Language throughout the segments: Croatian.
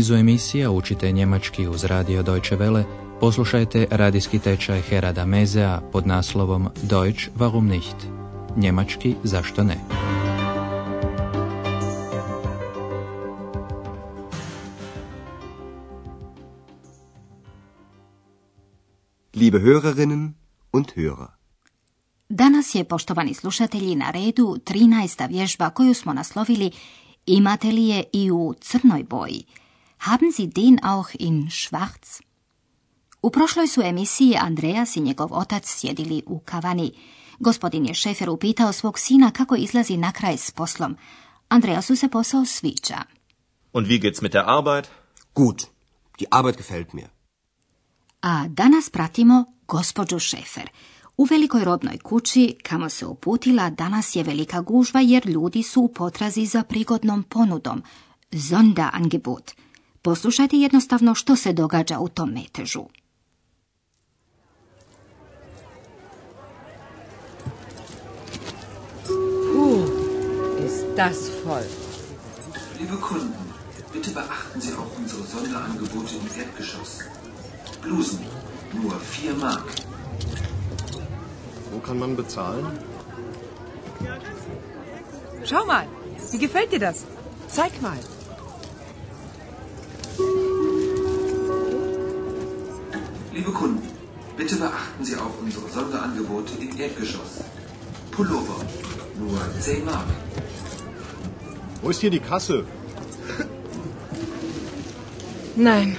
nizu emisija učite njemački uz radio Deutsche Welle, poslušajte radijski tečaj Herada Mezea pod naslovom Deutsch warum nicht? Njemački zašto ne? Liebe Hörerinnen und Hörer. Danas je, poštovani slušatelji, na redu 13. vježba koju smo naslovili Imate li je i u crnoj boji? Haben Sie den auch in schwarz? U prošloj su emisiji Andreas i njegov otac sjedili u kavani. Gospodin je šefer upitao svog sina kako izlazi na kraj s poslom. Andreasu se posao sviđa. Und wie geht's mit der Arbeit? Gut, die Arbeit gefällt mir. A danas pratimo gospođu Šefer. U velikoj rodnoj kući, kamo se uputila, danas je velika gužva jer ljudi su u potrazi za prigodnom ponudom. Sonderangebot. Poslušajte jednostavno što se događa u tom metežu. Puh, ist das voll. Liebe Kunden, bitte beachten Sie auch unsere Sonderangebote im Erdgeschoss. Blusen, nur 4 Mark. Wo kann man bezahlen? Schau mal, wie gefällt dir das? Zeig mal. Liebe Kunden, bitte beachten Sie auch unsere Sonderangebote im Erdgeschoss. Pullover, nur 10 Mark. Wo ist hier die Kasse? Nein,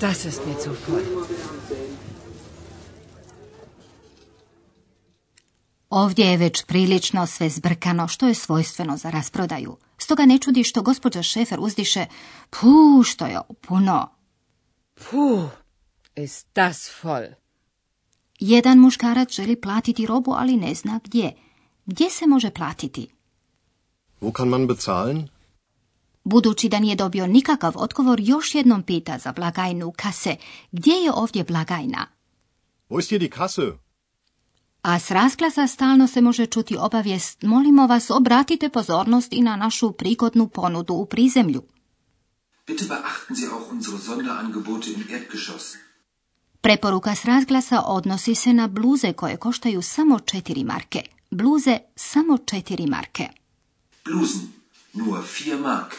das ist mir zu voll. Ovdje je već prilično sve zbrkano, što je svojstveno za rasprodaju. Stoga ne čudi što gospođa Šefer uzdiše, pu, što je puno. Puh, ist das voll. Jedan muškarac želi platiti robu, ali ne zna gdje. Gdje se može platiti? Wo kann man bezahlen? Budući da nije dobio nikakav odgovor, još jednom pita za blagajnu kase. Gdje je ovdje blagajna? Wo ist hier die Kasse? A s rasglasa stalno se može čuti obavijest, molimo vas, obratite pozornost i na našu prigodnu ponudu u prizemlju. Bitte beachten Sie auch unsere Sonderangebote im Erdgeschoss. Preporuka s razglasa odnosi se na bluze koje koštaju samo 4 marke. Bluze samo 4 marke. Blusen, nur 4 Mark.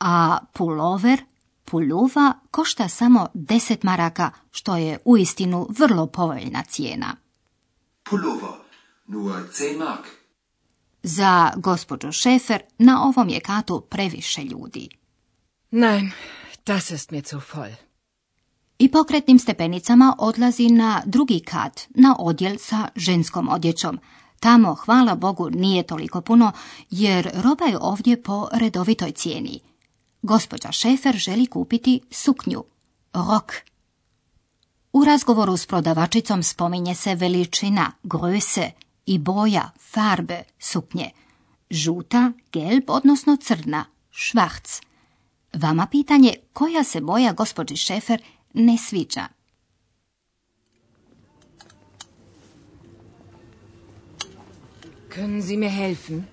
A pulover, puluva, košta samo 10 maraka, što je uistinu vrlo povoljna cijena. Pullover, nur 10 Mark. Za gospođu Šefer na ovom je katu previše ljudi. Nein, das ist mir zu voll. I pokretnim stepenicama odlazi na drugi kat, na odjel sa ženskom odjećom. Tamo, hvala Bogu, nije toliko puno, jer roba je ovdje po redovitoj cijeni. Gospođa Šefer želi kupiti suknju, rok. U razgovoru s prodavačicom spominje se veličina, gröse i boja, farbe suknje. Žuta, gelb, odnosno crna, švarc. Vama pitanje koja se boja gospođi Šefer ne sviđa. Können Sie mir helfen?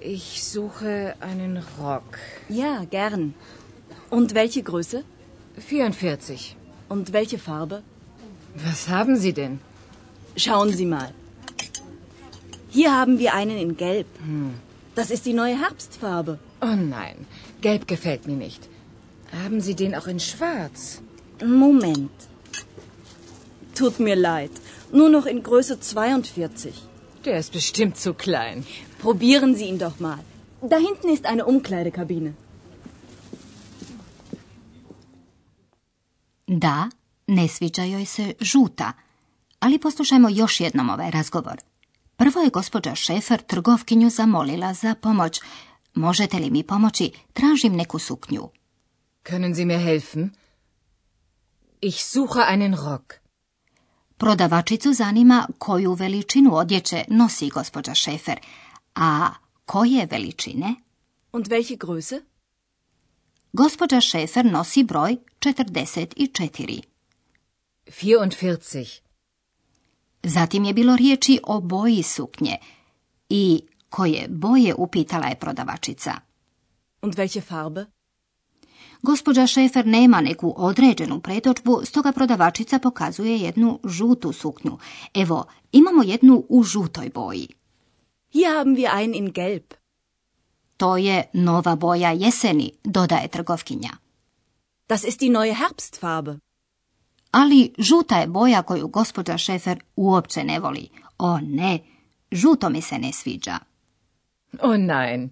Ich suche einen Rock. Ja, gern. Und welche Größe? 44. Und welche Farbe? Was haben Sie denn? Schauen Sie mal. Hier haben wir einen in Gelb. Das ist die neue Herbstfarbe. Oh nein, gelb gefällt mir nicht. Haben Sie den auch in schwarz? Moment. Tut mir leid. Nur noch in Größe 42. Der ist bestimmt zu klein. Probieren Sie ihn doch mal. Da hinten ist eine Umkleidekabine. Da, ne sviđa joj se žuta. Ali poslušajmo još jednom ovaj razgovor. Prvo je gospođa Šefer trgovkinju zamolila za pomoć. Možete li mi pomoći? Tražim neku suknju. Können Sie mir helfen? Ich suche einen Rock. Prodavačicu zanima koju veličinu odjeće nosi gospođa Šefer, a koje veličine? Und welche Größe? Gospođa Šefer nosi broj 44. 44. Zatim je bilo riječi o boji suknje i koje boje upitala je prodavačica. Und welche Farbe? Gospođa Šefer nema neku određenu predođbu, stoga prodavačica pokazuje jednu žutu suknju. Evo, imamo jednu u žutoj boji. Hier haben wir einen in gelb. To je nova boja jeseni, dodaje trgovkinja. Das ist die neue Herbstfarbe. Ali žuta je boja koju gospođa Šefer uopće ne voli. O ne, žuto mi se ne sviđa. Oh nein,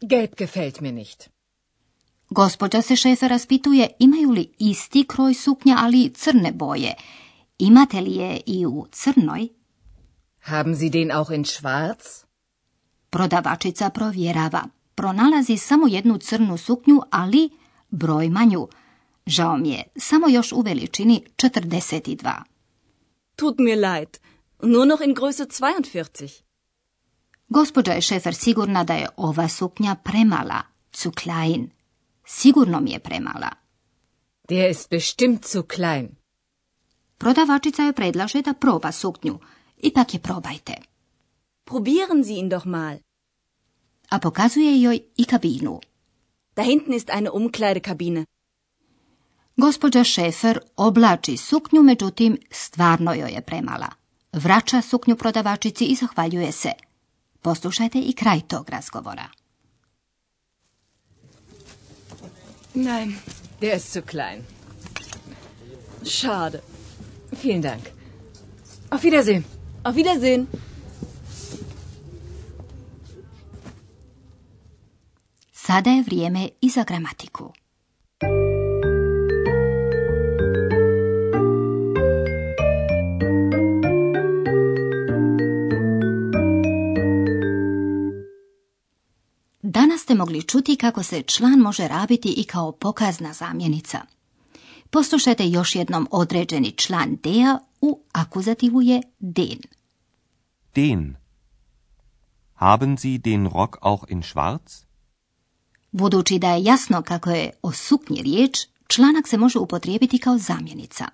gelb gefällt mir nicht. Gospođa se Šefer raspituje imaju li isti kroj suknja, ali crne boje. Imate li je i u crnoj? Haben Sie den auch in schwarz? Prodavačica provjerava. Pronalazi samo jednu crnu suknju, ali broj manju. Žao mi je, samo još u veličini 42. Tut mir leid. Nur noch in Größe 42. Gospođa je Šefer sigurna da je ova suknja premala, zu klein. Sigurno mi je premala. Der ist bestimmt zu klein. Prodavačica joj predlaže da proba suknju. Ipak je probajte. Probieren Sie ihn doch mal. A pokazuje joj i kabinu. Da hinten ist eine Umkleidekabine. Gospođa Šefer oblači suknju, međutim stvarno joj je premala. Vraća suknju prodavačici i zahvaljuje se. Poslušajte i kraj tog razgovora. Nein, der ist zu klein. Schade. Vielen Dank. Auf Wiedersehen. Auf Wiedersehen. Sada je vrijeme i za gramatiku. Mogli čuti kako se član može rabiti i kao pokazna zamjenica. Poslušajte još jednom određeni član dea u akuzativu je den. Den. Haben Sie den Rock auch in schwarz? Budući da je jasno kako je o suknji riječ, članak se može upotrijebiti kao zamjenica.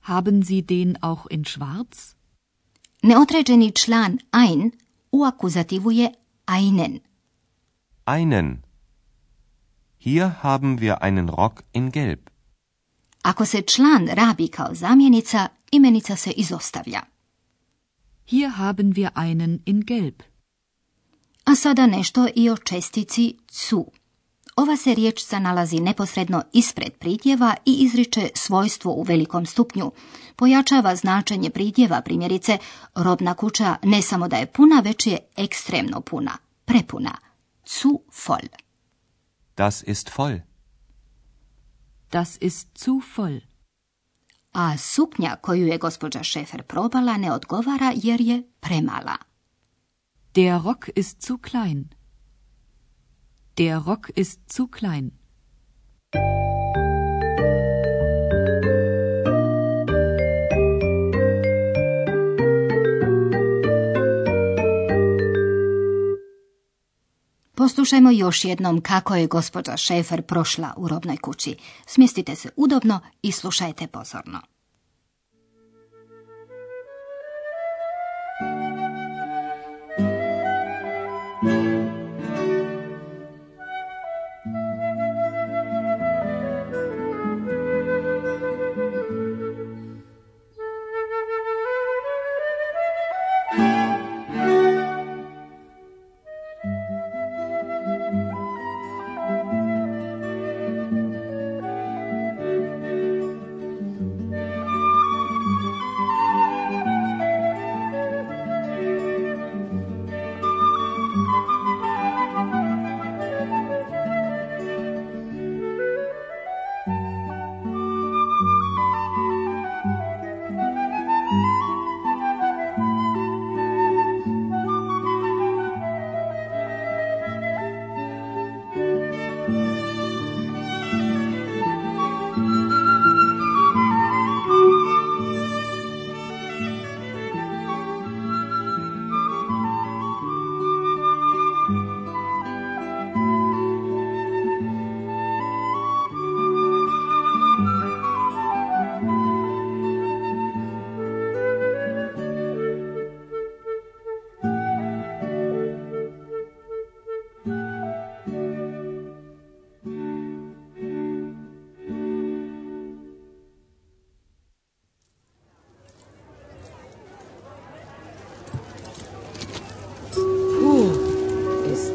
Haben Sie den auch in schwarz? Neodređeni član ein u akuzativu je einen. Einen. Hier haben wir einen Rock in gelb. Ako se član rabi kao zamjenica, imenica se izostavlja. Hier haben wir einen in gelb. A sada nešto i o čestici zu. Ova se riječ se nalazi neposredno ispred pridjeva i izriče svojstvo u velikom stupnju. Pojačava značenje pridjeva, primjerice, robna kuća ne samo da je puna, već je ekstremno puna, prepuna. Zu voll. Das ist voll. Das ist zu voll. A suknja koju je gospođa Šefer probala ne odgovara jer je premala. Der Rock ist zu klein. Der Rock ist zu klein. Poslušajmo još jednom kako je gospođa Šefer prošla u robnoj kući. Smjestite se udobno i slušajte pozorno.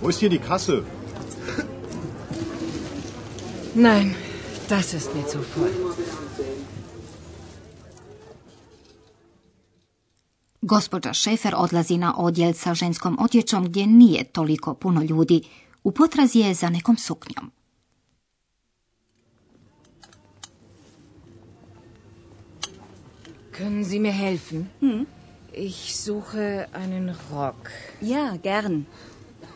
Wo ist hier die Kasse? Nein, das ist mir zu voll. Gospođa Šefer odlazi na odjel sa ženskom odjećom gdje nije toliko puno ljudi. U potrazi je za nekom suknjom. Können Sie mir helfen? Hm? Ich suche einen Rock. Ja, gern.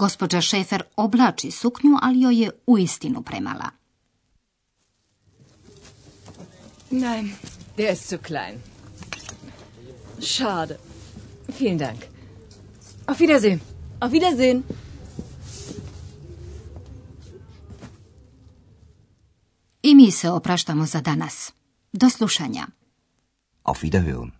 Gospođa Šefer oblači suknju, ali joj je uistinu premala. Nein, der ist zu klein. Schade. Vielen Dank. Auf Wiedersehen. Auf Wiedersehen. I mi se opraštamo za danas. Do slušanja. Auf Wiederhören.